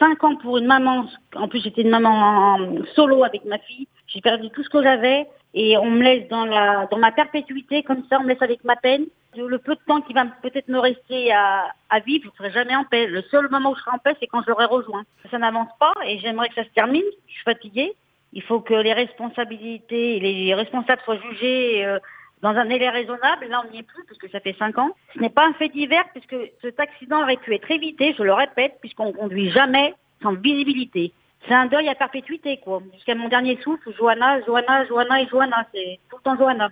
cinq ans pour une maman. En plus, j'étais une maman solo avec ma fille. J'ai perdu tout ce que j'avais et on me laisse dans la dans ma perpétuité comme ça. On me laisse avec ma peine. Le peu de temps qui va peut-être me rester à, à vivre, je ne serai jamais en paix. Le seul moment où je serai en paix, c'est quand je l'aurai rejoint. Ça n'avance pas et j'aimerais que ça se termine. Je suis fatiguée. Il faut que les responsabilités, les responsables soient jugés. Euh, dans un délai raisonnable. Là, on n'y est plus puisque ça fait cinq ans. Ce n'est pas un fait divers puisque cet accident aurait pu être évité, je le répète, puisqu'on conduit jamais sans visibilité. C'est un deuil à perpétuité, quoi. Jusqu'à mon dernier souffle, Johanna, Johanna, Johanna et Johanna. C'est tout le temps Johanna.